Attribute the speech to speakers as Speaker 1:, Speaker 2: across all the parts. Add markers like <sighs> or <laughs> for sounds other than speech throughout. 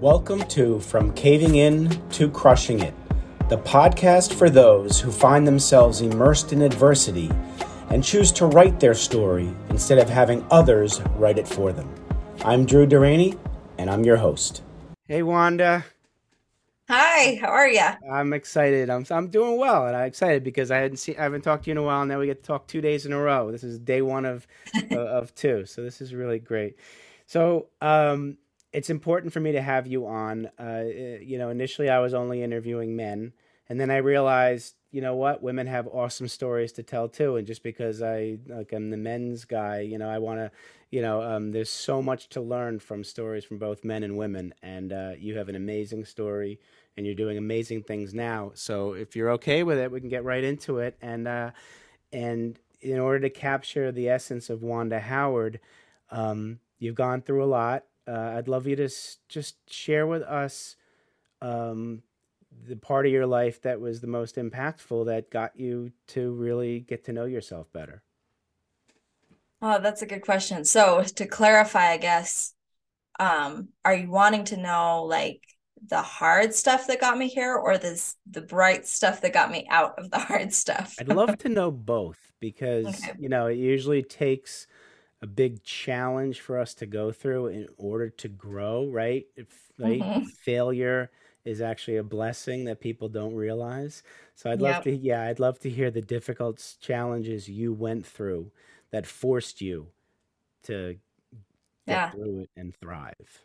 Speaker 1: Welcome to From Caving In to Crushing It, the podcast for those who find themselves immersed in adversity and choose to write their story instead of having others write it for them. I'm Drew Durrani, and I'm your host. Hey, Wanda.
Speaker 2: Hi, how are you?
Speaker 1: I'm excited. I'm I'm doing well, and I'm excited because I hadn't seen I haven't talked to you in a while. And now we get to talk two days in a row. This is day one of <laughs> uh, of two, so this is really great. So, um, it's important for me to have you on. Uh, you know, initially I was only interviewing men, and then I realized, you know what, women have awesome stories to tell too. And just because I like I'm the men's guy, you know, I want to, you know, um, there's so much to learn from stories from both men and women. And uh, you have an amazing story, and you're doing amazing things now. So if you're okay with it, we can get right into it. And uh, and in order to capture the essence of Wanda Howard, um, you've gone through a lot uh, I'd love you to s- just share with us um, the part of your life that was the most impactful that got you to really get to know yourself better.
Speaker 2: Oh, that's a good question. So to clarify, I guess, um, are you wanting to know like the hard stuff that got me here or this the bright stuff that got me out of the <laughs> hard stuff?
Speaker 1: I'd love to know both because, okay. you know, it usually takes a big challenge for us to go through in order to grow, right? If, right? Mm-hmm. Failure is actually a blessing that people don't realize. So I'd love yep. to yeah, I'd love to hear the difficult challenges you went through that forced you to get yeah. through it and thrive.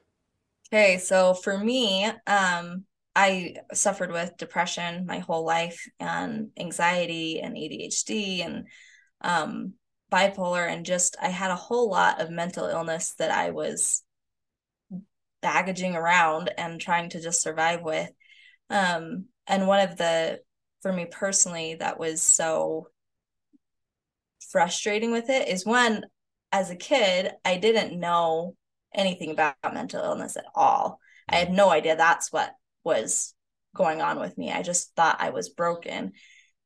Speaker 2: Okay, so for me, um I suffered with depression my whole life and anxiety and ADHD and um bipolar and just I had a whole lot of mental illness that I was baggaging around and trying to just survive with. Um, and one of the, for me personally, that was so frustrating with it is when, as a kid, I didn't know anything about mental illness at all. I had no idea that's what was going on with me. I just thought I was broken.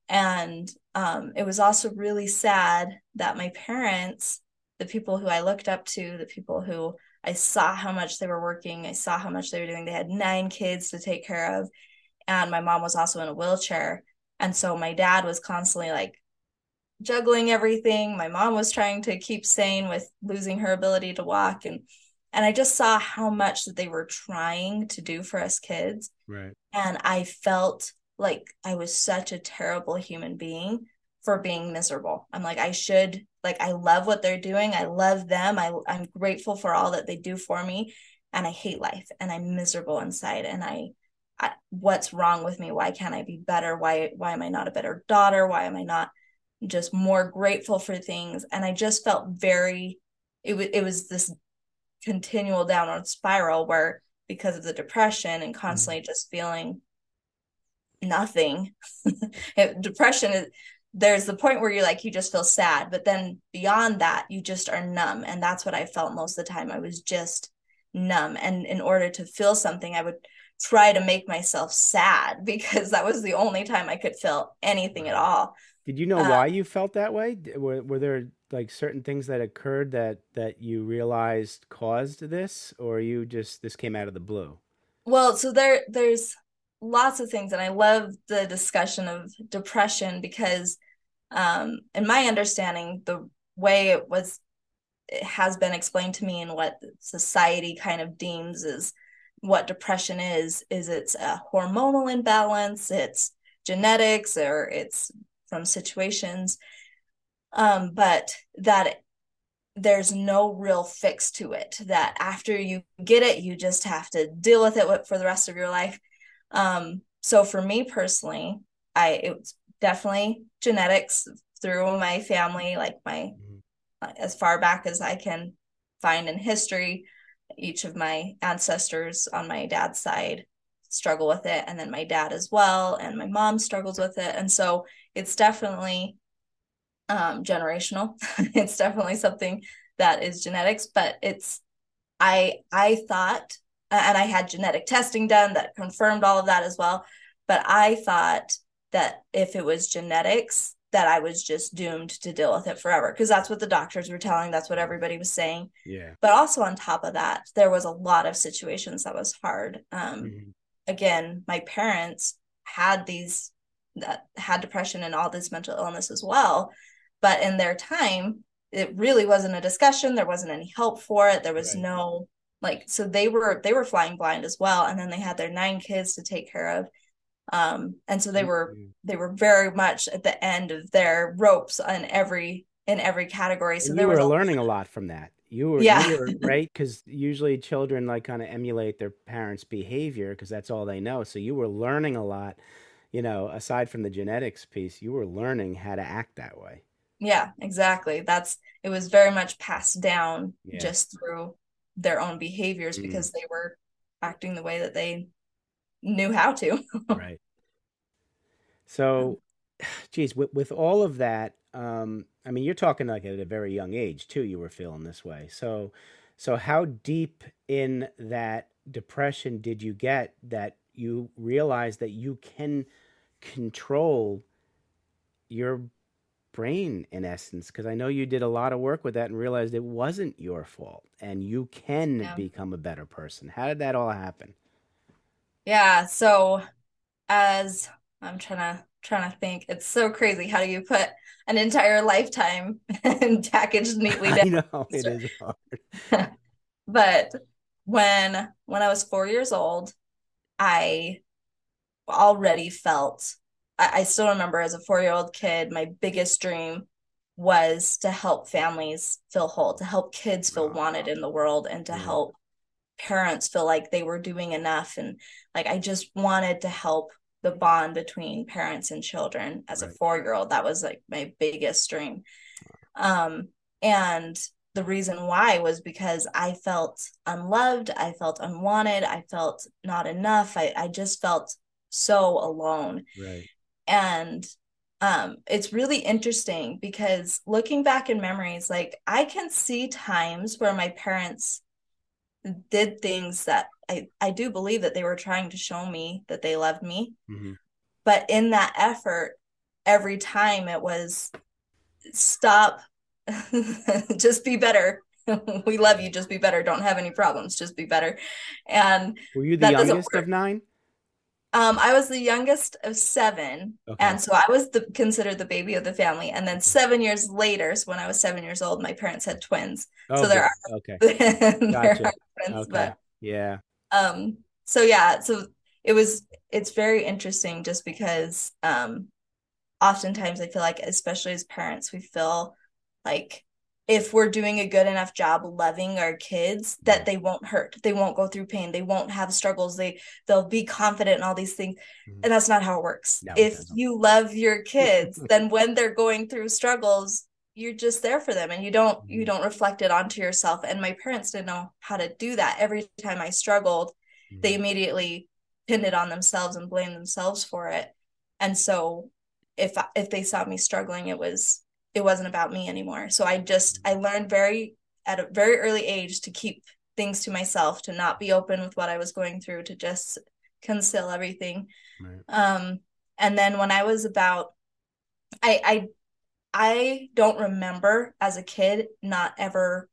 Speaker 2: And um, it was also really sad that my parents, the people who I looked up to, the people who I saw how much they were working, I saw how much they were doing. They had nine kids to take care of. And my mom was also in a wheelchair. And so my dad was constantly like juggling everything. My mom was trying to keep sane with losing her ability to walk. And and I just saw how much that they were trying to do for us kids.
Speaker 1: Right.
Speaker 2: And I felt like I was such a terrible human being for being miserable. I'm like, I should, like, I love what they're doing. I love them. I, I'm grateful for all that they do for me. And I hate life and I'm miserable inside. And I, I, what's wrong with me? Why can't I be better? Why, why am I not a better daughter? Why am I not just more grateful for things? And I just felt very, it was, it was this continual downward spiral where because of the depression and mm-hmm. constantly just feeling nothing. <laughs> Depression is there's the point where you're like you just feel sad, but then beyond that you just are numb and that's what I felt most of the time. I was just numb and in order to feel something I would try to make myself sad <laughs> because that was the only time I could feel anything at all.
Speaker 1: Did you know uh, why you felt that way? Were, were there like certain things that occurred that that you realized caused this or you just this came out of the blue?
Speaker 2: Well, so there there's lots of things and i love the discussion of depression because um in my understanding the way it was it has been explained to me and what society kind of deems is what depression is is it's a hormonal imbalance it's genetics or it's from situations. Um but that there's no real fix to it that after you get it you just have to deal with it for the rest of your life um, so for me personally, I it was definitely genetics through my family, like my mm-hmm. as far back as I can find in history. Each of my ancestors on my dad's side struggle with it, and then my dad as well, and my mom struggles with it, and so it's definitely um, generational. <laughs> it's definitely something that is genetics, but it's I I thought and I had genetic testing done that confirmed all of that as well. But I thought that if it was genetics, that I was just doomed to deal with it forever because that's what the doctors were telling. That's what everybody was saying.
Speaker 1: Yeah.
Speaker 2: But also on top of that, there was a lot of situations that was hard. Um, mm-hmm. Again, my parents had these that had depression and all this mental illness as well, but in their time, it really wasn't a discussion. There wasn't any help for it. There was right. no like so they were they were flying blind as well, and then they had their nine kids to take care of um, and so they were mm-hmm. they were very much at the end of their ropes on every in every category so
Speaker 1: and
Speaker 2: they
Speaker 1: were learning a lot from that you were,
Speaker 2: yeah.
Speaker 1: You were, <laughs> right because usually children like kind of emulate their parents behavior because that's all they know so you were learning a lot you know aside from the genetics piece you were learning how to act that way
Speaker 2: yeah exactly that's it was very much passed down yeah. just through their own behaviors mm. because they were acting the way that they knew how to. <laughs>
Speaker 1: right. So, <sighs> geez, with, with all of that, um, I mean, you're talking like at a very young age too. You were feeling this way. So, so how deep in that depression did you get that you realized that you can control your brain in essence because i know you did a lot of work with that and realized it wasn't your fault and you can yeah. become a better person how did that all happen
Speaker 2: yeah. So as I'm trying to trying to think, it's so crazy. How do you put an entire lifetime <laughs> and packaged neatly down?
Speaker 1: I know it is <laughs> hard.
Speaker 2: but when when I was four years old, I already felt I, I still remember as a four year old kid, my biggest dream was to help families feel whole, to help kids feel wanted in the world, and to help parents feel like they were doing enough. And like i just wanted to help the bond between parents and children. As right. a four year old that was like my biggest dream. Um and the reason why was because i felt unloved i felt unwanted i felt not enough. I, I just felt so alone.
Speaker 1: Right
Speaker 2: and um it's really interesting because looking back in memories like i can see times where my parents did things that I, I do believe that they were trying to show me that they loved me. Mm-hmm. But in that effort, every time it was stop, <laughs> just be better. <laughs> we love you, just be better. Don't have any problems, just be better. And
Speaker 1: were you the youngest of nine?
Speaker 2: Um, I was the youngest of seven, okay. and so I was the considered the baby of the family. And then seven years later, so when I was seven years old, my parents had twins.
Speaker 1: Oh,
Speaker 2: so <laughs> there are
Speaker 1: okay, there
Speaker 2: gotcha. are twins,
Speaker 1: okay.
Speaker 2: but
Speaker 1: yeah.
Speaker 2: Um. So yeah. So it was. It's very interesting, just because. Um. Oftentimes, I feel like, especially as parents, we feel like if we're doing a good enough job loving our kids that they won't hurt. They won't go through pain. They won't have struggles. They they'll be confident in all these things. Mm-hmm. and that's not how it works. No, if it you love your <laughs> kids then when they're going through struggles you're just there for them and you don't mm-hmm. you don't reflect it onto yourself. And my parents didn't know how to do that. Every time i struggled mm-hmm. they immediately pinned it on themselves and blamed themselves for it. And so if if they saw me struggling it was it wasn't about me anymore. So I just I learned very at a very early age to keep things to myself, to not be open with what I was going through, to just conceal everything. Right. Um and then when I was about I I I don't remember as a kid not ever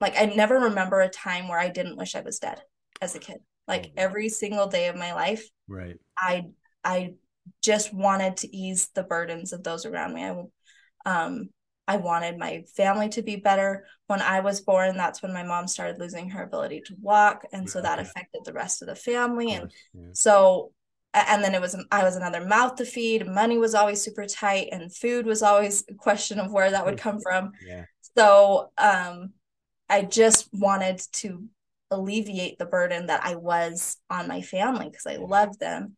Speaker 2: like I never remember a time where I didn't wish I was dead as a kid. Like oh. every single day of my life.
Speaker 1: Right.
Speaker 2: I I just wanted to ease the burdens of those around me. I um, I wanted my family to be better. When I was born, that's when my mom started losing her ability to walk. And so that affected the rest of the family. Of and yeah. so, and then it was, I was another mouth to feed. Money was always super tight and food was always a question of where that would come <laughs> from. So, um, I just wanted to alleviate the burden that I was on my family because I loved them.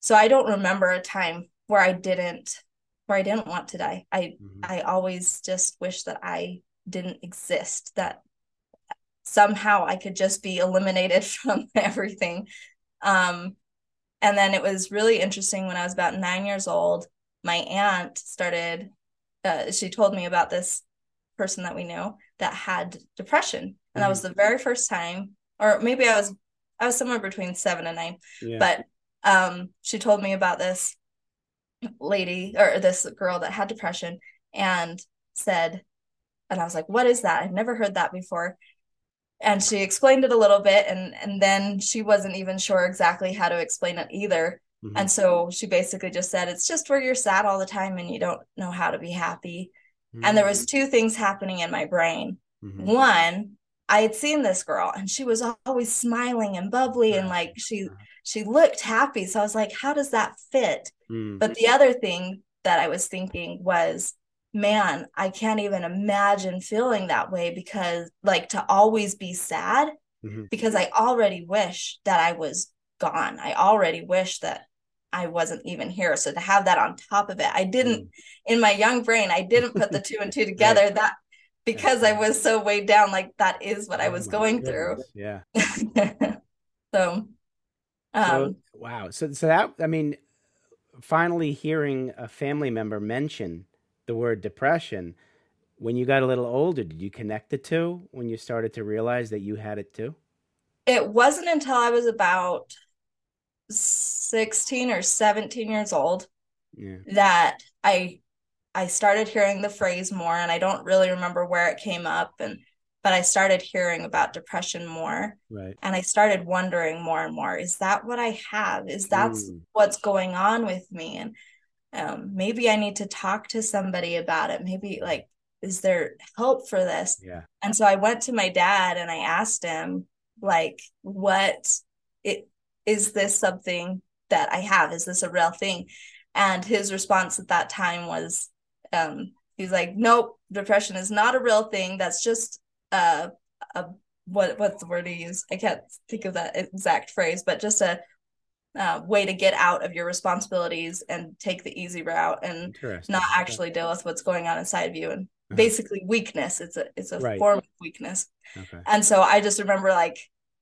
Speaker 2: So I don't remember a time where I didn't where I didn't want to die. I mm-hmm. I always just wish that I didn't exist, that somehow I could just be eliminated <laughs> from everything. Um, and then it was really interesting when I was about nine years old, my aunt started, uh, she told me about this person that we knew that had depression. And mm-hmm. that was the very first time, or maybe I was, I was somewhere between seven and nine, yeah. but um, she told me about this lady or this girl that had depression and said, and I was like, what is that? I've never heard that before. And she explained it a little bit and and then she wasn't even sure exactly how to explain it either. Mm-hmm. And so she basically just said it's just where you're sad all the time and you don't know how to be happy. Mm-hmm. And there was two things happening in my brain. Mm-hmm. One, I had seen this girl and she was always smiling and bubbly and like she she looked happy. So I was like, how does that fit? Mm. But the other thing that I was thinking was, man, I can't even imagine feeling that way because like to always be sad mm-hmm. because I already wish that I was gone. I already wish that I wasn't even here. So to have that on top of it, I didn't mm. in my young brain, I didn't put the <laughs> two and two together. right. That because I was so weighed down, like that is what oh I was going goodness.
Speaker 1: through. Yeah. <laughs>
Speaker 2: so
Speaker 1: um, so, wow. So, so that, I mean, finally hearing a family member mention the word depression when you got a little older, did you connect the two when you started to realize that you had it too?
Speaker 2: It wasn't until I was about 16 or 17 years old yeah. that I I started hearing the phrase more and I don't really remember where it came up and but I started hearing about depression more.
Speaker 1: Right.
Speaker 2: And I started wondering more and more, is that what I have? Is that mm. what's going on with me? And um, maybe I need to talk to somebody about it. Maybe like, is there help for this?
Speaker 1: Yeah.
Speaker 2: And so I went to my dad and I asked him, like, what it is this something that I have? Is this a real thing? And his response at that time was, um, he's like, nope, depression is not a real thing. That's just uh, a what what's the word to use? I can't think of that exact phrase, but just a uh, way to get out of your responsibilities and take the easy route and not actually deal with what's going on inside of you and uh-huh. basically weakness. It's a it's a right. form of weakness. Okay. And so I just remember like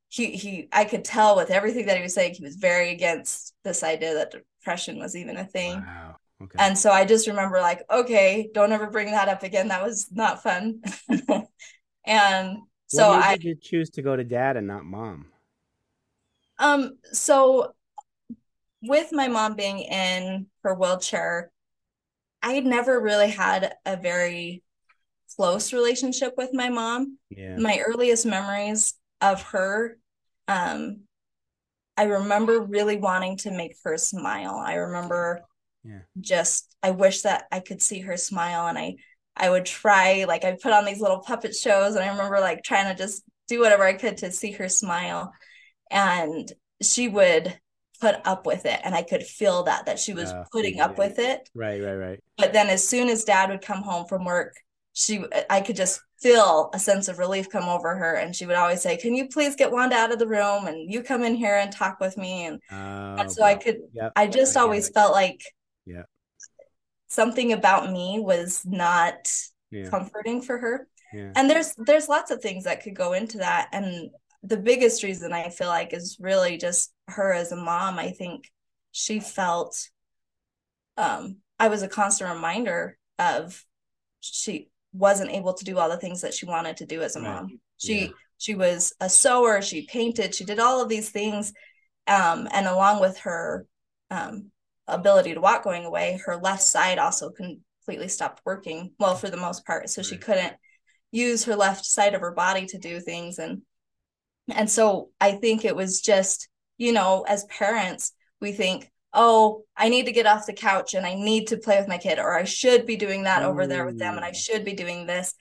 Speaker 2: he he I could tell with everything that he was saying he was very against this idea that depression was even a thing. Wow. Okay. And so I just remember like, okay, don't ever bring that up again. That was not fun. <laughs> And so I
Speaker 1: did you choose to go to dad and not mom?
Speaker 2: Um, so with my mom being in her wheelchair, I had never really had a very close relationship with my mom.
Speaker 1: Yeah.
Speaker 2: My earliest memories of her, um, I remember really wanting to make her smile. I remember
Speaker 1: yeah.
Speaker 2: just I wish that I could see her smile and I I would try, like, I put on these little puppet shows, and I remember like trying to just do whatever I could to see her smile. And she would put up with it. And I could feel that, that she was uh, putting yeah. up with it.
Speaker 1: Right, right, right.
Speaker 2: But then as soon as dad would come home from work, she, I could just feel a sense of relief come over her. And she would always say, Can you please get Wanda out of the room and you come in here and talk with me? And, and so I could, yep. I just I always felt like, something about me was not yeah. comforting for her.
Speaker 1: Yeah.
Speaker 2: And there's there's lots of things that could go into that and the biggest reason I feel like is really just her as a mom. I think she felt um I was a constant reminder of she wasn't able to do all the things that she wanted to do as a mom. She she was a sewer, she painted, she did all of these things um and along with her um ability to walk going away, her left side also completely stopped working. Well, for the most part, so she couldn't use her left side of her body to do things, and and so I think it was just you know as parents we think oh i need to get off the couch and i need to play with my kid or i should be doing that over there with them and i mm. should be doing this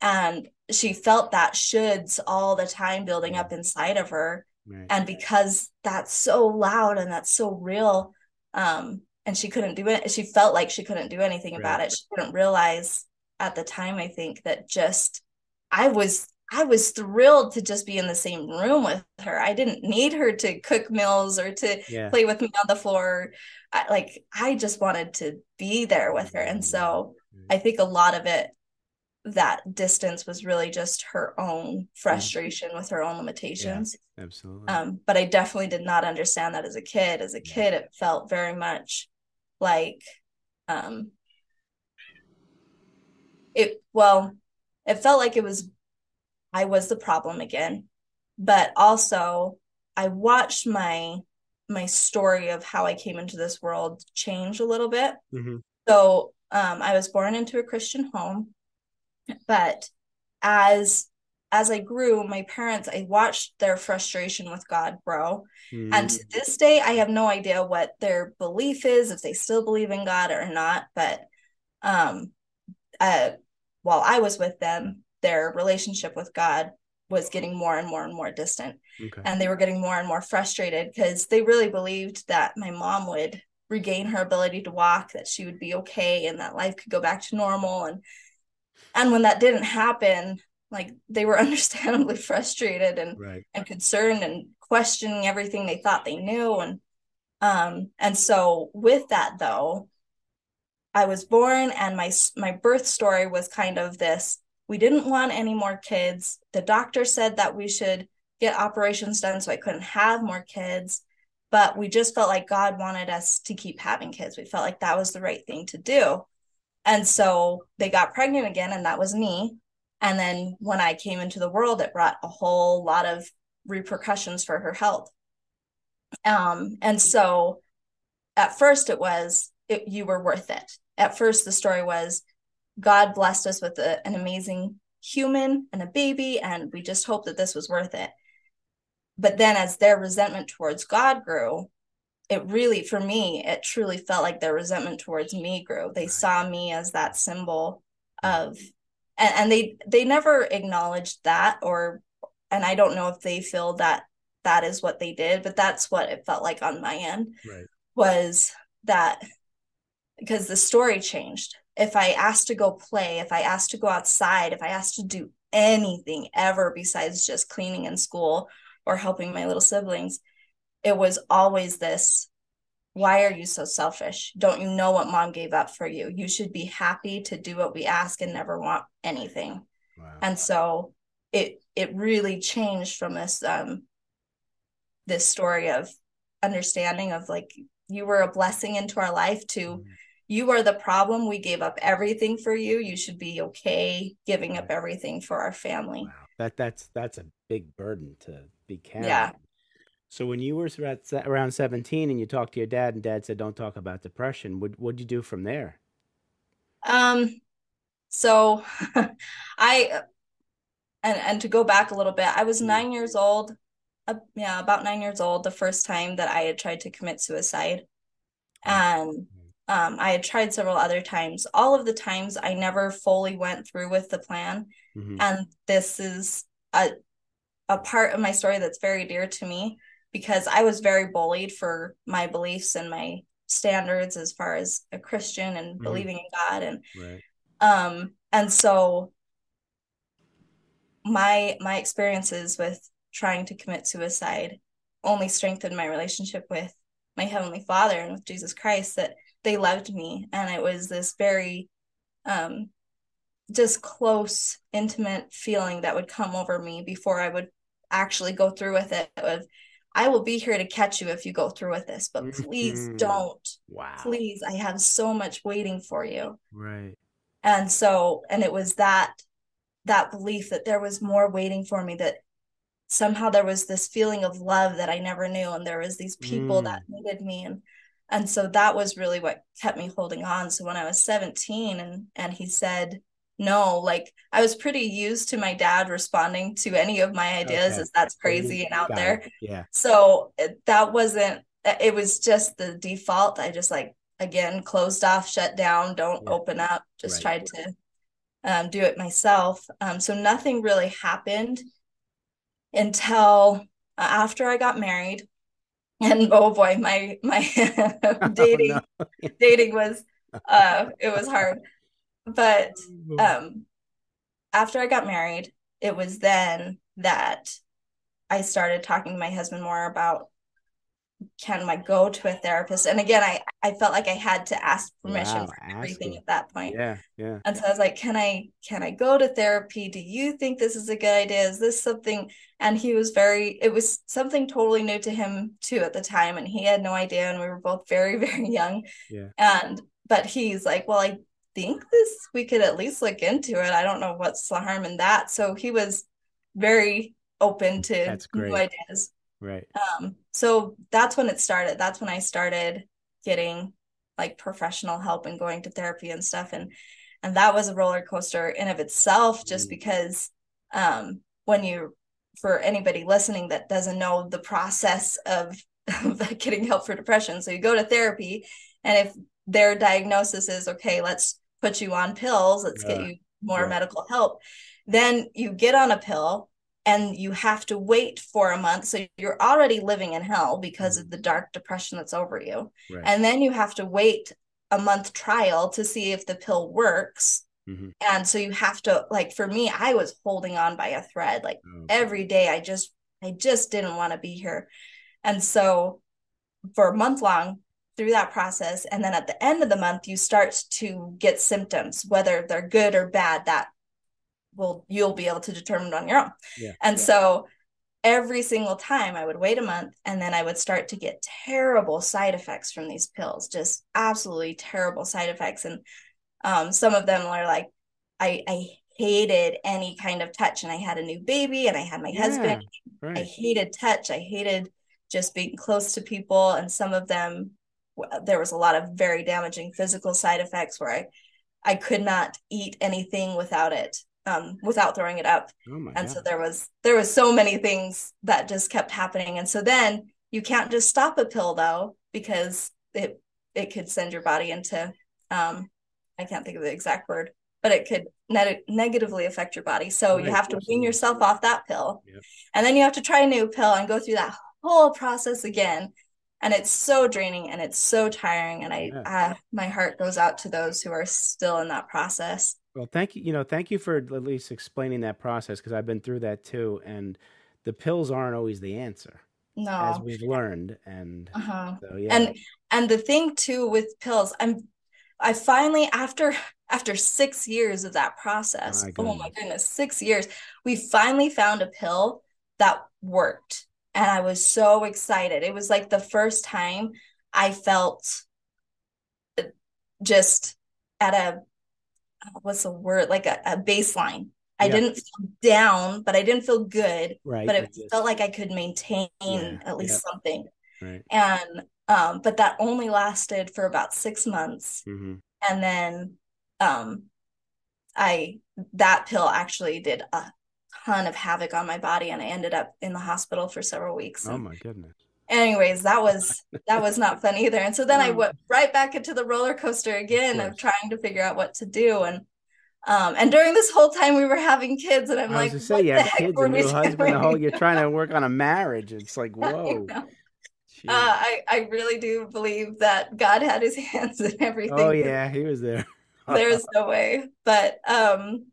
Speaker 2: and she felt that shoulds all the time building up inside of her right. and because that's so loud and that's so real um, and she couldn't do it. She felt like she couldn't do anything right. about it. She couldn't realize at the time, I think, that just I was I was thrilled to just be in the same room with her. I didn't need her to cook meals or to yeah. play with me on the floor. I, like I just wanted to be there with her, and so mm-hmm. I think a lot of it that distance was really just her own frustration with her own limitations.
Speaker 1: Yeah, absolutely.
Speaker 2: Um, but I definitely did not understand that as a kid. As a kid, it felt very much like um it well, it felt like it was I was the problem again. But also I watched my my story of how I came into this world change a little bit.
Speaker 1: Mm-hmm.
Speaker 2: So um, I was born into a Christian home, but as as I grew, my parents, I watched their frustration with God grow. Mm-hmm. And to this day, I have no idea what their belief is, if they still believe in God or not. But um, uh, while I was with them, their relationship with God was getting more and more and more distant. Okay. And they were getting more and more frustrated because they really believed that my mom would regain her ability to walk, that she would be okay and that life could go back to normal. And and when that didn't happen, like they were <laughs> understandably frustrated and
Speaker 1: right.
Speaker 2: and concerned and questioning everything they thought they knew. And um and so with that though, I was born and my my birth story was kind of this we didn't want any more kids. The doctor said that we should get operations done so I couldn't have more kids. But we just felt like God wanted us to keep having kids. We felt like that was the right thing to do. And so they got pregnant again, and that was me. And then when I came into the world, it brought a whole lot of repercussions for her health. Um, and so at first it was, it, you were worth it. At first, the story was, God blessed us with a, an amazing human and a baby, and we just hope that this was worth it. But then, as their resentment towards God grew, it really, for me, it truly felt like their resentment towards me grew. They saw me as that symbol mm-hmm. of, and, and they they never acknowledged that, or, and I don't know if they feel that that is what they did, but that's what it felt like on my end.
Speaker 1: Right.
Speaker 2: Was that because the story changed if I asked to go play, if I asked to go outside, if I asked to do anything ever besides just cleaning in school or helping my little siblings, it was always this why are you so selfish? Don't you know what mom gave up for you? You should be happy to do what we ask and never want anything. Wow. And so it it really changed from this um this story of understanding of like you were a blessing into our life to mm-hmm you are the problem. We gave up everything for you. You should be okay giving up everything for our family. Wow.
Speaker 1: That that's that's a big burden to be carrying.
Speaker 2: Yeah.
Speaker 1: So when you were around 17 and you talked to your dad and dad said don't talk about depression, what what'd you do from there?
Speaker 2: Um so <laughs> I and and to go back a little bit, I was mm. 9 years old. Uh, yeah, about 9 years old the first time that I had tried to commit suicide. And um, I had tried several other times. All of the times I never fully went through with the plan. Mm-hmm. And this is a a part of my story that's very dear to me because I was very bullied for my beliefs and my standards as far as a Christian and mm-hmm. believing in God and
Speaker 1: right.
Speaker 2: um and so my my experiences with trying to commit suicide only strengthened my relationship with my heavenly father and with Jesus Christ that they loved me and it was this very um just close intimate feeling that would come over me before i would actually go through with it of i will be here to catch you if you go through with this but please mm-hmm. don't.
Speaker 1: Wow.
Speaker 2: Please i have so much waiting for you.
Speaker 1: Right.
Speaker 2: And so and it was that that belief that there was more waiting for me that somehow there was this feeling of love that i never knew and there was these people mm. that needed me and and so that was really what kept me holding on. So when i was 17 and and he said no like i was pretty used to my dad responding to any of my ideas okay. as that's crazy and out Got there
Speaker 1: it. yeah
Speaker 2: so that wasn't it was just the default i just like again closed off shut down don't yeah. open up just right. tried to um, do it myself um, so nothing really happened until uh, after i got married <laughs> and oh boy my my dating <laughs> <laughs> oh, no. dating was uh it was hard but oh, um after i got married it was then that i started talking to my husband more about can I go to a therapist? And again, I I felt like I had to ask permission wow, for everything asking. at that point.
Speaker 1: Yeah, yeah.
Speaker 2: And so I was like, can I can I go to therapy? Do you think this is a good idea? Is this something? And he was very. It was something totally new to him too at the time, and he had no idea. And we were both very <laughs> very young.
Speaker 1: Yeah.
Speaker 2: And but he's like, well, I think this we could at least look into it. I don't know what's the harm in that. So he was very open to new ideas.
Speaker 1: Right.
Speaker 2: Um, so that's when it started. That's when I started getting like professional help and going to therapy and stuff. And and that was a roller coaster in of itself, just mm. because um when you for anybody listening that doesn't know the process of, <laughs> of getting help for depression. So you go to therapy, and if their diagnosis is okay, let's put you on pills, let's get you more medical help, then you get on a pill and you have to wait for a month. So you're already living in hell because of the dark depression that's over you. Right. And then you have to wait a month trial to see if the pill works. Mm-hmm. And so you have to like for me, I was holding on by a thread. Like oh. every day I just I just didn't want to be here. And so for a month long through that process and then at the end of the month you start to get symptoms whether they're good or bad that will you'll be able to determine on your own. Yeah, and yeah. so every single time I would wait a month and then I would start to get terrible side effects from these pills, just absolutely terrible side effects. And um, some of them are like, I, I hated any kind of touch. And I had a new baby and I had my yeah, husband. Right. I hated touch. I hated just being close to people. And some of them, there was a lot of very damaging physical side effects where I, I could not eat anything without it um, without throwing it up. Oh and God. so there was there was so many things that just kept happening. And so then you can't just stop a pill though, because it it could send your body into um, I can't think of the exact word, but it could ne- negatively affect your body. So right, you have to wean yourself off that pill, yep. and then you have to try a new pill and go through that whole process again. And it's so draining and it's so tiring. And I, yeah. uh, my heart goes out to those who are still in that process.
Speaker 1: Well, thank you. You know, thank you for at least explaining that process because I've been through that too. And the pills aren't always the answer.
Speaker 2: No,
Speaker 1: as we've learned. And
Speaker 2: uh-huh. so, yeah. And and the thing too with pills, I'm I finally after after six years of that process, my, oh my goodness, six years, we finally found a pill that worked. And I was so excited. It was like the first time I felt uh, just at a what's the word like a, a baseline I didn't feel down, but I didn't feel good. Right. But it just, felt like I could maintain yeah, at least yeah. something. Right. And um, but that only lasted for about six months. Mm-hmm. And then um I that pill actually did a ton of havoc on my body and I ended up in the hospital for several weeks.
Speaker 1: Oh my goodness.
Speaker 2: Anyways that was <laughs> that was not fun either. And so then i went right back into the roller coaster again of, of trying to figure out what to do. And um and during this whole time we were having kids and i'm I like
Speaker 1: to say yeah kids and new husband the whole you're trying to work on a <laughs> marriage. It's like whoa.
Speaker 2: I, uh, I i really do believe that god had his <laughs> hands in everything.
Speaker 1: Oh yeah he was there.
Speaker 2: There's no way. But um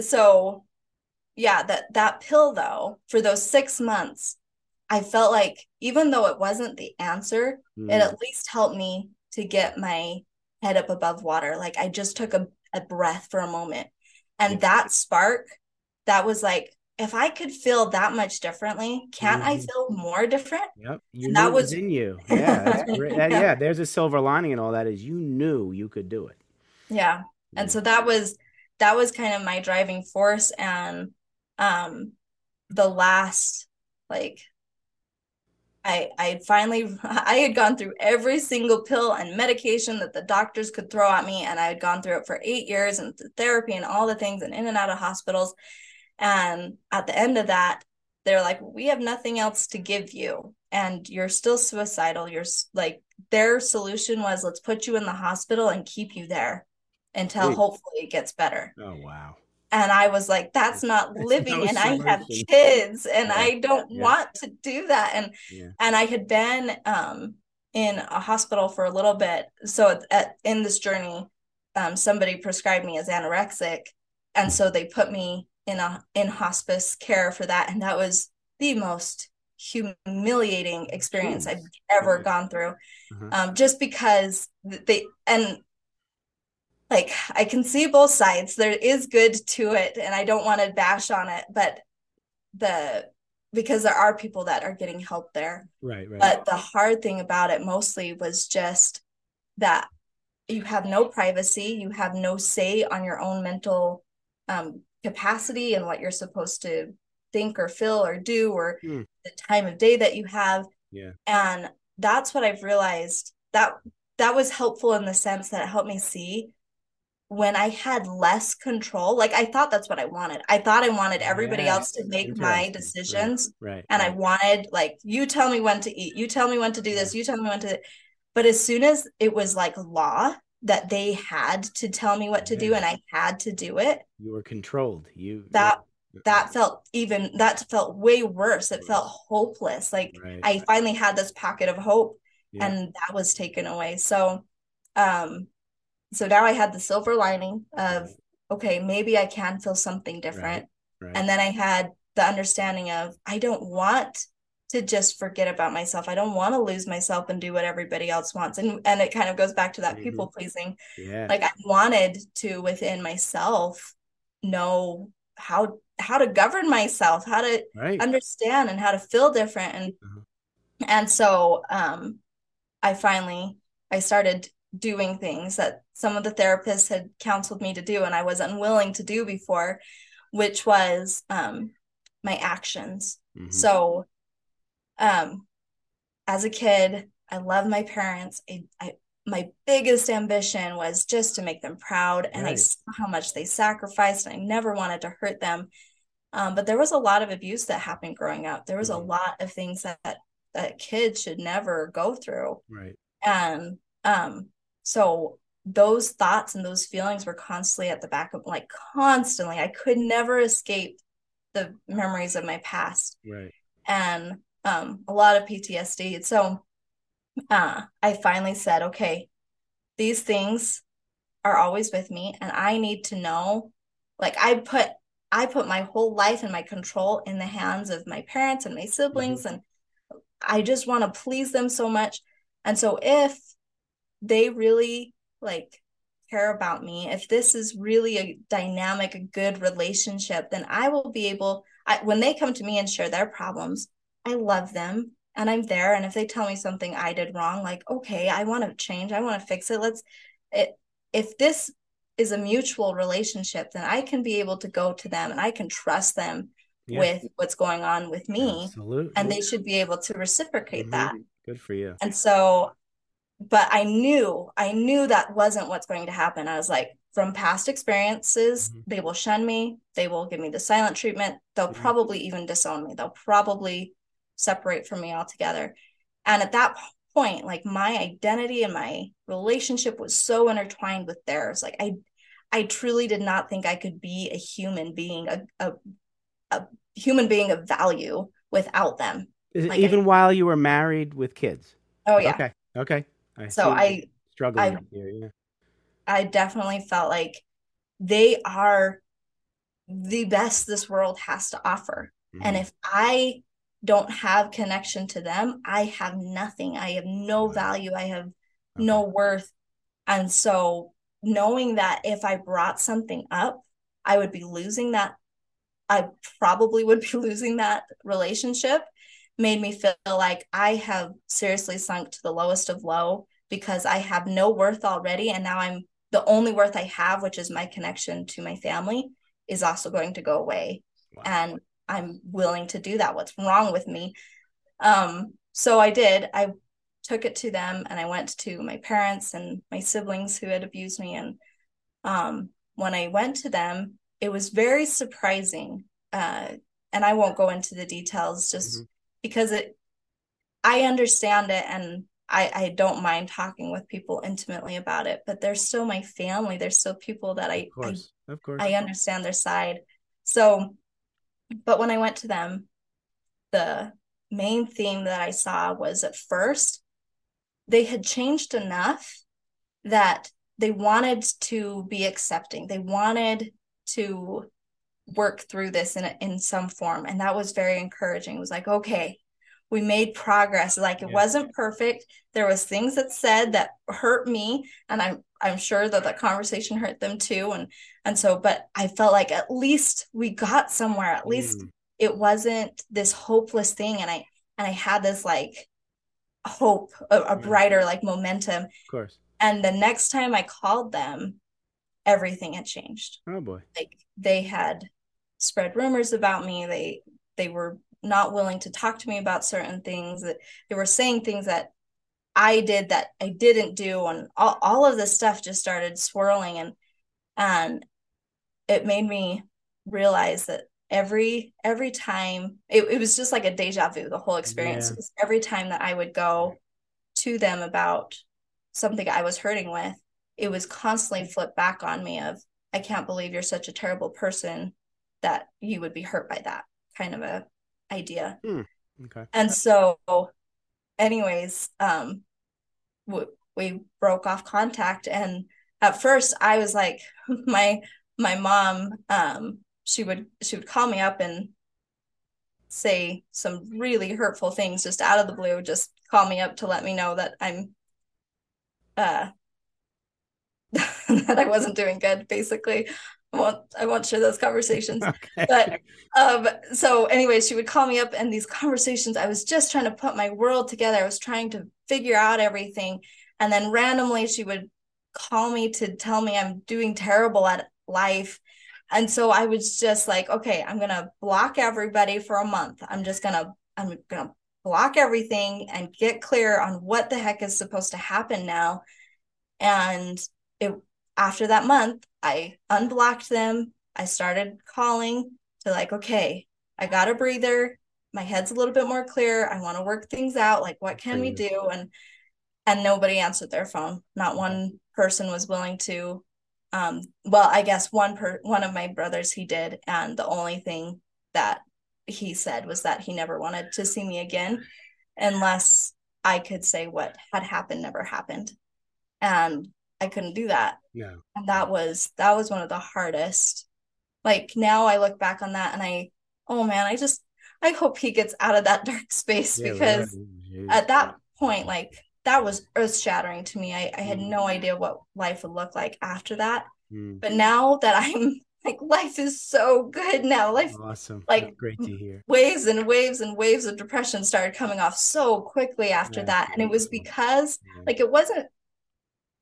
Speaker 2: so yeah that that pill though for those six months I felt like even though it wasn't the answer, mm. it at least helped me to get my head up above water. Like I just took a, a breath for a moment. And yeah. that spark, that was like, if I could feel that much differently, can't mm. I mm-hmm. feel more different?
Speaker 1: Yep. You that was in you. Yeah. That's <laughs> great. yeah. yeah. There's a silver lining in all that is you knew you could do it.
Speaker 2: Yeah. And so that was that was kind of my driving force. And um the last like I I finally <laughs> I had gone through every single pill and medication that the doctors could throw at me and I had gone through it for 8 years and therapy and all the things and in and out of hospitals. And at the end of that they're like we have nothing else to give you and you're still suicidal. You're like their solution was let's put you in the hospital and keep you there until hopefully it gets better.
Speaker 1: Oh wow
Speaker 2: and I was like, that's not living. No and I have kids and yeah. I don't yeah. want to do that. And yeah. and I had been um, in a hospital for a little bit. So at, in this journey, um, somebody prescribed me as anorexic. And so they put me in a in hospice care for that. And that was the most humiliating experience I've ever gone through. Uh-huh. Um, just because they and like I can see both sides. There is good to it, and I don't want to bash on it, but the because there are people that are getting help there.
Speaker 1: Right, right.
Speaker 2: But the hard thing about it mostly was just that you have no privacy, you have no say on your own mental um, capacity and what you're supposed to think or feel or do or
Speaker 1: Hmm.
Speaker 2: the time of day that you have
Speaker 1: Yeah.
Speaker 2: and that's what i've realized that that was helpful in the sense that it helped me see when i had less control like i thought that's what i wanted i thought i wanted everybody
Speaker 1: Yeah.
Speaker 2: else to make my decisions
Speaker 1: Right.
Speaker 2: and I wanted like you tell me when to eat, you tell me when to do this, you tell me when to but as soon as it was like law that they had to tell me what to do and I had to do it,
Speaker 1: you were controlled. You
Speaker 2: that that felt even that felt way worse. It felt hopeless. Like
Speaker 1: right.
Speaker 2: I finally had this pocket of hope
Speaker 1: Yeah.
Speaker 2: and that was taken away. So um so now I had the silver lining of okay, maybe I can feel something different.
Speaker 1: right.
Speaker 2: And then I had the understanding of I don't want to just forget about myself. I don't want to lose myself and do what everybody else wants. And and it kind of goes back to that
Speaker 1: Mhm.
Speaker 2: people pleasing.
Speaker 1: yeah.
Speaker 2: Like I wanted to within myself know how how to govern myself, how to
Speaker 1: right.
Speaker 2: understand and how to feel different and
Speaker 1: Uh-huh.
Speaker 2: and so um I finally I started doing things that some of the therapists had counseled me to do and I was unwilling to do before which was um my actions
Speaker 1: Mhm.
Speaker 2: so um as a kid I love my parents I, I my biggest ambition was just to make them proud and I saw how much they sacrificed and I never wanted to hurt them um, but there was a lot of abuse that happened growing up there was a
Speaker 1: Mhm.
Speaker 2: lot of things that that kids should never go through
Speaker 1: right.
Speaker 2: and um so those thoughts and those feelings were constantly at the back of like constantly. I could never escape the memories of my past.
Speaker 1: Right.
Speaker 2: and um a lot of ptsd so uh i finally said okay these things are always with me and i need to know like i put i put my whole life and my control in the hands of my parents and my siblings and i just want to please them so much. And so if they really like care about me if this is really a dynamic a good relationship then i will be able I, when they come to me and share their problems i love them and i'm there and if they tell me something i did wrong like okay i want to change i want to fix it let's it if this is a mutual relationship then i can be able to go to them and i can trust them
Speaker 1: Yeah.
Speaker 2: with what's going on with me
Speaker 1: Absolutely.
Speaker 2: and they should be able to reciprocate
Speaker 1: Mhm.
Speaker 2: that
Speaker 1: Good for you.
Speaker 2: and so but i knew i knew that wasn't what's going to happen i was like from past experiences
Speaker 1: Mhm.
Speaker 2: they will shun me they will give me the silent treatment they'll
Speaker 1: Mhm.
Speaker 2: probably even disown me they'll probably separate from me altogether and at that point like my identity and my relationship was so intertwined with theirs like i i truly did not think i could be a human being a, a, a human being of value without them like
Speaker 1: even while you were married with kids?
Speaker 2: oh yeah
Speaker 1: Okay. Okay. I
Speaker 2: So I-
Speaker 1: struggling
Speaker 2: I-
Speaker 1: here. Yeah.
Speaker 2: I definitely felt like they are the best this world has to offer. And
Speaker 1: Mhm.
Speaker 2: if I don't have connection to them, I have nothing. I have no value. I have
Speaker 1: Okay.
Speaker 2: no worth. And so knowing that if I brought something up, I would be losing that, I probably would be <laughs> losing that relationship, made me feel like I have seriously sunk to the lowest of low because I have no worth already. And now I'm the only worth I have, which is my connection to my family, is also going to go away.
Speaker 1: Wow.
Speaker 2: And I'm willing to do that. What's wrong with me? Um, so I did. I took it to them and I went to my parents and my siblings who had abused me. And um, when I went to them, it was very surprising. Uh, and I won't go into the details just
Speaker 1: Mhm.
Speaker 2: Because it, I understand it and I, I don't mind talking with people intimately about it, but they're still my family. They're still people that I,
Speaker 1: of course. of course.
Speaker 2: I, I understand their side. So, but when I went to them, the main theme that I saw was at first they had changed enough that they wanted to be accepting. They wanted to work through this in a, in some form, and that was very encouraging. It was like, okay, we made progress. Like it
Speaker 1: Yeah.
Speaker 2: wasn't perfect. There was things that said that hurt me, and I'm I'm sure that the conversation hurt them too. And and so, but I felt like at least we got somewhere. At least
Speaker 1: Mm.
Speaker 2: it wasn't this hopeless thing and i and i had this like hope a, a
Speaker 1: Right.
Speaker 2: brighter like momentum
Speaker 1: Of course.
Speaker 2: and the next time i called them everything had changed
Speaker 1: Oh boy.
Speaker 2: like they had spread rumors about me. They they were not willing to talk to me about certain things that they were saying things that I did that I didn't do and all, all of this stuff just started swirling and and it made me realize that every every time it, it was just like a deja vu the whole experience. Yeah. every time that I would go to them about something I was hurting with it was constantly flipped back on me of I can't believe you're such a terrible person that you would be hurt by that kind of a idea.
Speaker 1: Hmm. Okay.
Speaker 2: And so, anyways, um, we, we broke off contact, and at first I was like, <laughs> my my mom, um, she would she would call me up and say some really hurtful things just out of the blue, just call me up to let me know that I'm uh <laughs> that I wasn't doing good, basically. I won't I won't share those conversations. <laughs> Okay. But um so anyway, she would call me up and these conversations, I was just trying to put my world together. I was trying to figure out everything. And then randomly she would call me to tell me I'm doing terrible at life. And so I was just like, okay, I'm gonna block everybody for a month. I'm just gonna I'm gonna block everything and get clear on what the heck is supposed to happen now. And it after that month, I unblocked them. I started calling to like, okay, I got a breather. My head's a little bit more clear. I want to work things out. Like, what can we do? And and nobody answered their phone. Not one person was willing to. Um, well, I guess one per one of my brothers he did, and the only thing that he said was that he never wanted to see me again, unless I could say what had happened never happened. And I couldn't do that.
Speaker 1: Yeah.
Speaker 2: And that was that was one of the hardest. Like now I look back on that and I oh man, I just I hope he gets out of that <laughs> dark space yeah, because right. at that point like that was earth shattering to me. I, I had mm. no idea what life would look like after that. Mm. But now that I'm <laughs> like life is so good now. Life
Speaker 1: awesome.
Speaker 2: Like
Speaker 1: That's great to hear.
Speaker 2: Waves and waves and waves of depression started coming off so quickly after yeah, that. And it was because yeah. like it wasn't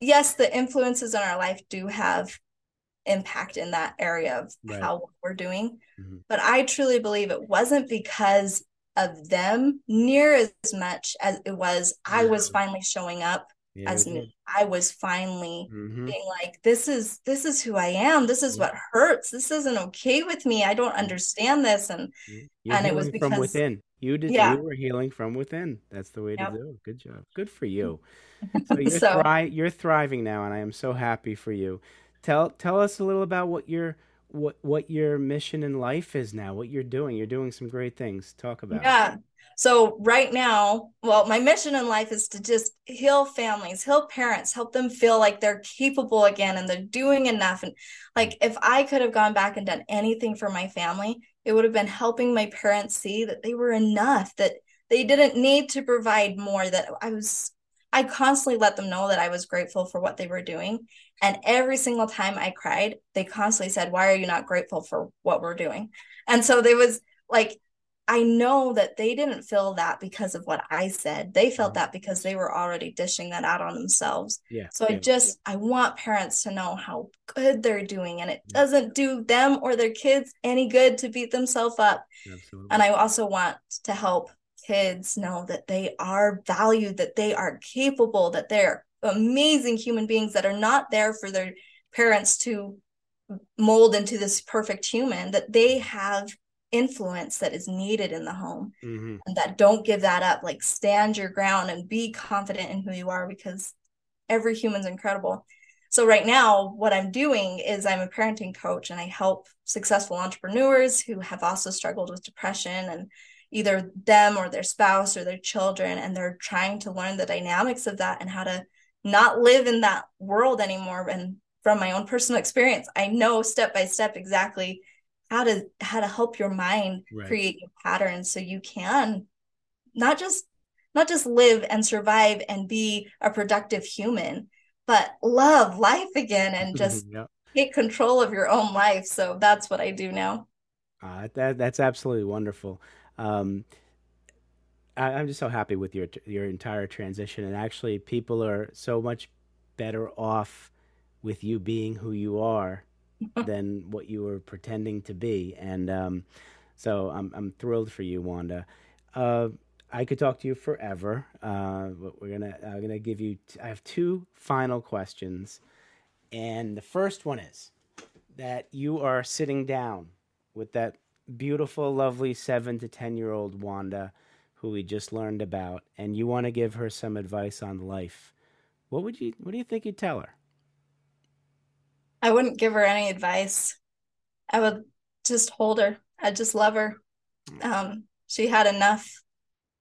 Speaker 2: yes, the influences in our life do have impact in that area of right. how we're doing. Mm-hmm. But I truly believe it wasn't because of them near as much as it was yeah. I was finally showing up yeah, as me. I was finally mm-hmm. being like, this is this is who I am. This is yeah. what hurts. This isn't okay with me. I don't understand this. And
Speaker 1: You're
Speaker 2: and
Speaker 1: it was because, from within. You did yeah. you were healing from within. That's the way yep. to do it. Good job. Good for mm-hmm. you. <laughs> So you're, so, thri- you're thriving now, and I am so happy for you. Tell tell us a little about what your what what your mission in life is now. What you're doing. You're doing some great things. Talk about.
Speaker 2: Yeah. So right now, well, my mission in life is to just heal families, heal parents, help them feel like they're capable again and they're doing enough. And like if I could have gone back and done anything for my family, it would have been helping my parents see that they were enough, that they didn't need to provide more, that I was I constantly let them know that I was grateful for what they were doing. And every single time I cried, they constantly said, Why are you not grateful for what we're doing? And so there was like, I know that they didn't feel that because of what I said. They felt mm-hmm. that because they were already dishing that out on themselves.
Speaker 1: Yeah.
Speaker 2: So
Speaker 1: yeah.
Speaker 2: I just I want parents to know how good they're doing and it doesn't do them or their kids any good to beat themselves up. Absolutely. And I also want to help kids know that they are valued, that they are capable, that they're amazing human beings that are not there for their parents to mold into this perfect human, that they have influence that is needed in the home mm-hmm. and that don't give that up. Like stand your ground and be confident in who you are because every human's incredible. So right now, what I'm doing is I'm a parenting coach and I help successful entrepreneurs who have also struggled with depression and either them or their spouse or their children and they're trying to learn the dynamics of that and how to not live in that world anymore and from my own personal experience i know step by step exactly how to how to help your mind right. create patterns so you can not just not just live and survive and be a productive human but love life again and just <laughs> yep. take control of your own life so that's what i do now
Speaker 1: uh, that that's absolutely wonderful um, I, am just so happy with your your entire transition, and actually, people are so much better off with you being who you are <laughs> than what you were pretending to be. And um, So I'm I'm thrilled for you, Wanda. Uh, I could talk to you forever, uh, but we're gonna I'm gonna give you. T- I have two final questions, and the first one is that you are sitting down with that beautiful, lovely seven to ten year old Wanda, who we just learned about, and you want to give her some advice on life. What would you? What do you think you'd tell her?
Speaker 2: I wouldn't give her any advice. I would just hold her. I'd just love her. Um, she had enough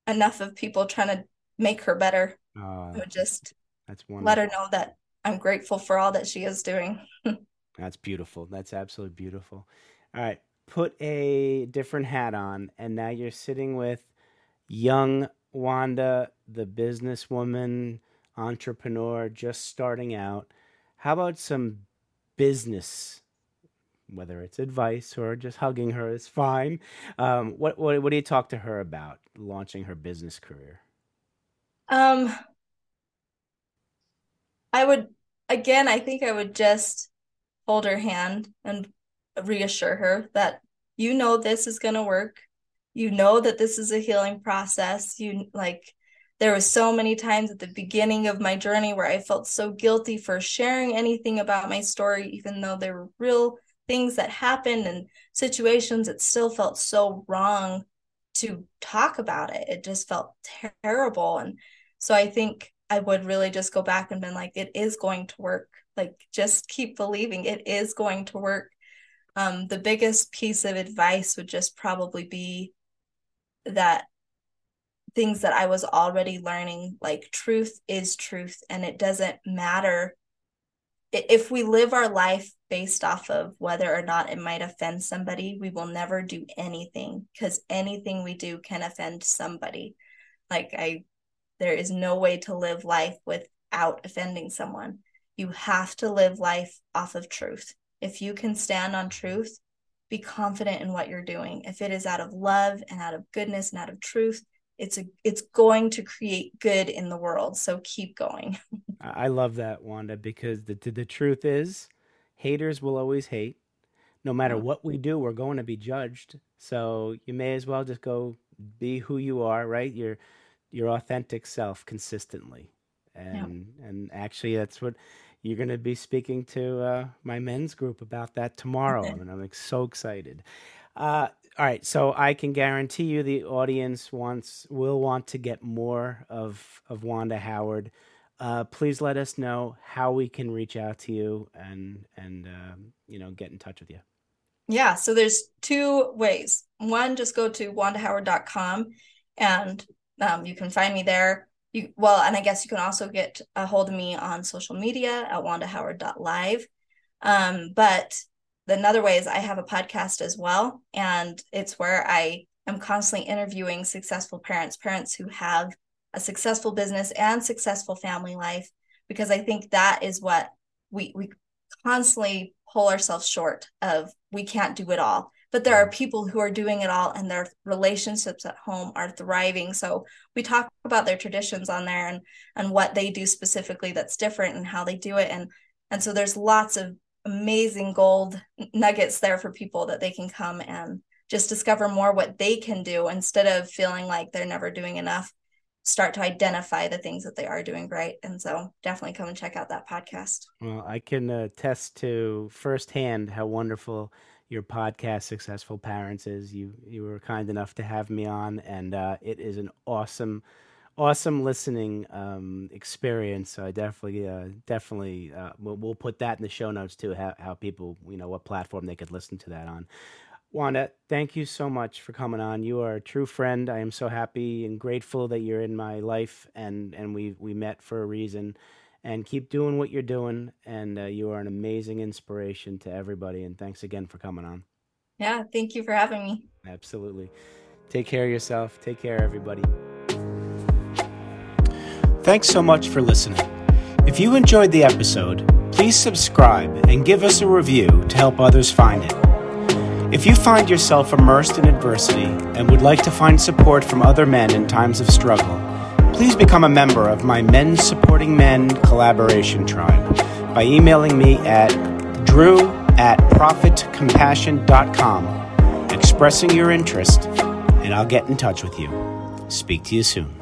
Speaker 2: enough of people trying to make her better. Uh, I would just that's wonderful. let her know that I'm grateful for all that she is doing. <laughs>
Speaker 1: that's beautiful. That's absolutely beautiful. All right, put a different hat on, and now you're sitting with young Wanda, the businesswoman, entrepreneur, just starting out. How about some business whether it's advice or just hugging her is fine. Um, what, what what do you talk to her about launching her business career?
Speaker 2: Um, I would again. I think I would just hold her hand and reassure her that you know this is going to work. You know that this is a healing process. You like there was so many times at the beginning of my journey where I felt so guilty for sharing anything about my story, even though there were real things that happened and situations. It still felt so wrong to talk about it. It just felt terrible. And so i think i would really just go back and been like it is going to work. Like just keep believing it is going to work um, the biggest piece of advice would just probably be that things that i was already learning like truth is truth and it doesn't matter if we live our life based off of whether or not it might offend somebody, we will never do anything because anything we do can offend somebody. Like I there is no way to live life without offending someone. You have to live life off of truth. If you can stand on truth, be confident in what you're doing. If it is out of love and out of goodness and out of truth, it's a it's going to create good in the world. So keep going. <laughs>
Speaker 1: I love that wanda because the, the, the truth is haters will always hate. No matter mm. what we do we're going to be judged. So you may as well just go be who you are right? Your your authentic self consistently and yeah. and actually that's what you're going to be speaking to uh, my men's group about that tomorrow and i'm so excited uh, all right, so I can guarantee you the audience wants will want to get more of of Wanda Howard. Uh, please let us know how we can reach out to you and and um, you know get in touch with you.
Speaker 2: Yeah, so there's two ways. One, just go to wandahoward.com and um, you can find me there. You well, and I guess you can also get a hold of me on social media at wandahoward.live. Um, but another way is I have a podcast as well. And it's where I am constantly interviewing successful parents, parents who have a successful business and successful family life, because I think that is what we we constantly pull ourselves short of we can't do it all. But there are people who are doing it all and their relationships at home are thriving. So we talk about their traditions on there and and what they do specifically that's different and how they do it. And and so there's lots of amazing gold nuggets there for people that they can come and just discover more what they can do instead of feeling like they're never doing enough start to identify the things that they are doing right and so definitely come and check out that podcast
Speaker 1: well i can uh, attest to firsthand how wonderful your podcast successful parents is you you were kind enough to have me on and uh, it is an awesome awesome listening um, experience. So I definitely, uh, definitely, uh, we'll, we'll, put that in the show notes too. How, how people, you know, what platform they could listen to that on. Wanda, thank you so much for coming on. You are a true friend. I am so happy and grateful that you're in my life, and and we we met for a reason. And keep doing what you're doing, and uh, you are an amazing inspiration to everybody. And thanks again for coming on.
Speaker 2: Yeah, thank you for having me.
Speaker 1: Absolutely. Take care of yourself. Take care, everybody. Thanks so much for listening. If you enjoyed the episode, please subscribe and give us a review to help others find it. If you find yourself immersed in adversity and would like to find support from other men in times of struggle, please become a member of my Men Supporting Men collaboration tribe by emailing me at drew at profitcompassion.com expressing your interest, and I'll get in touch with you. Speak to you soon.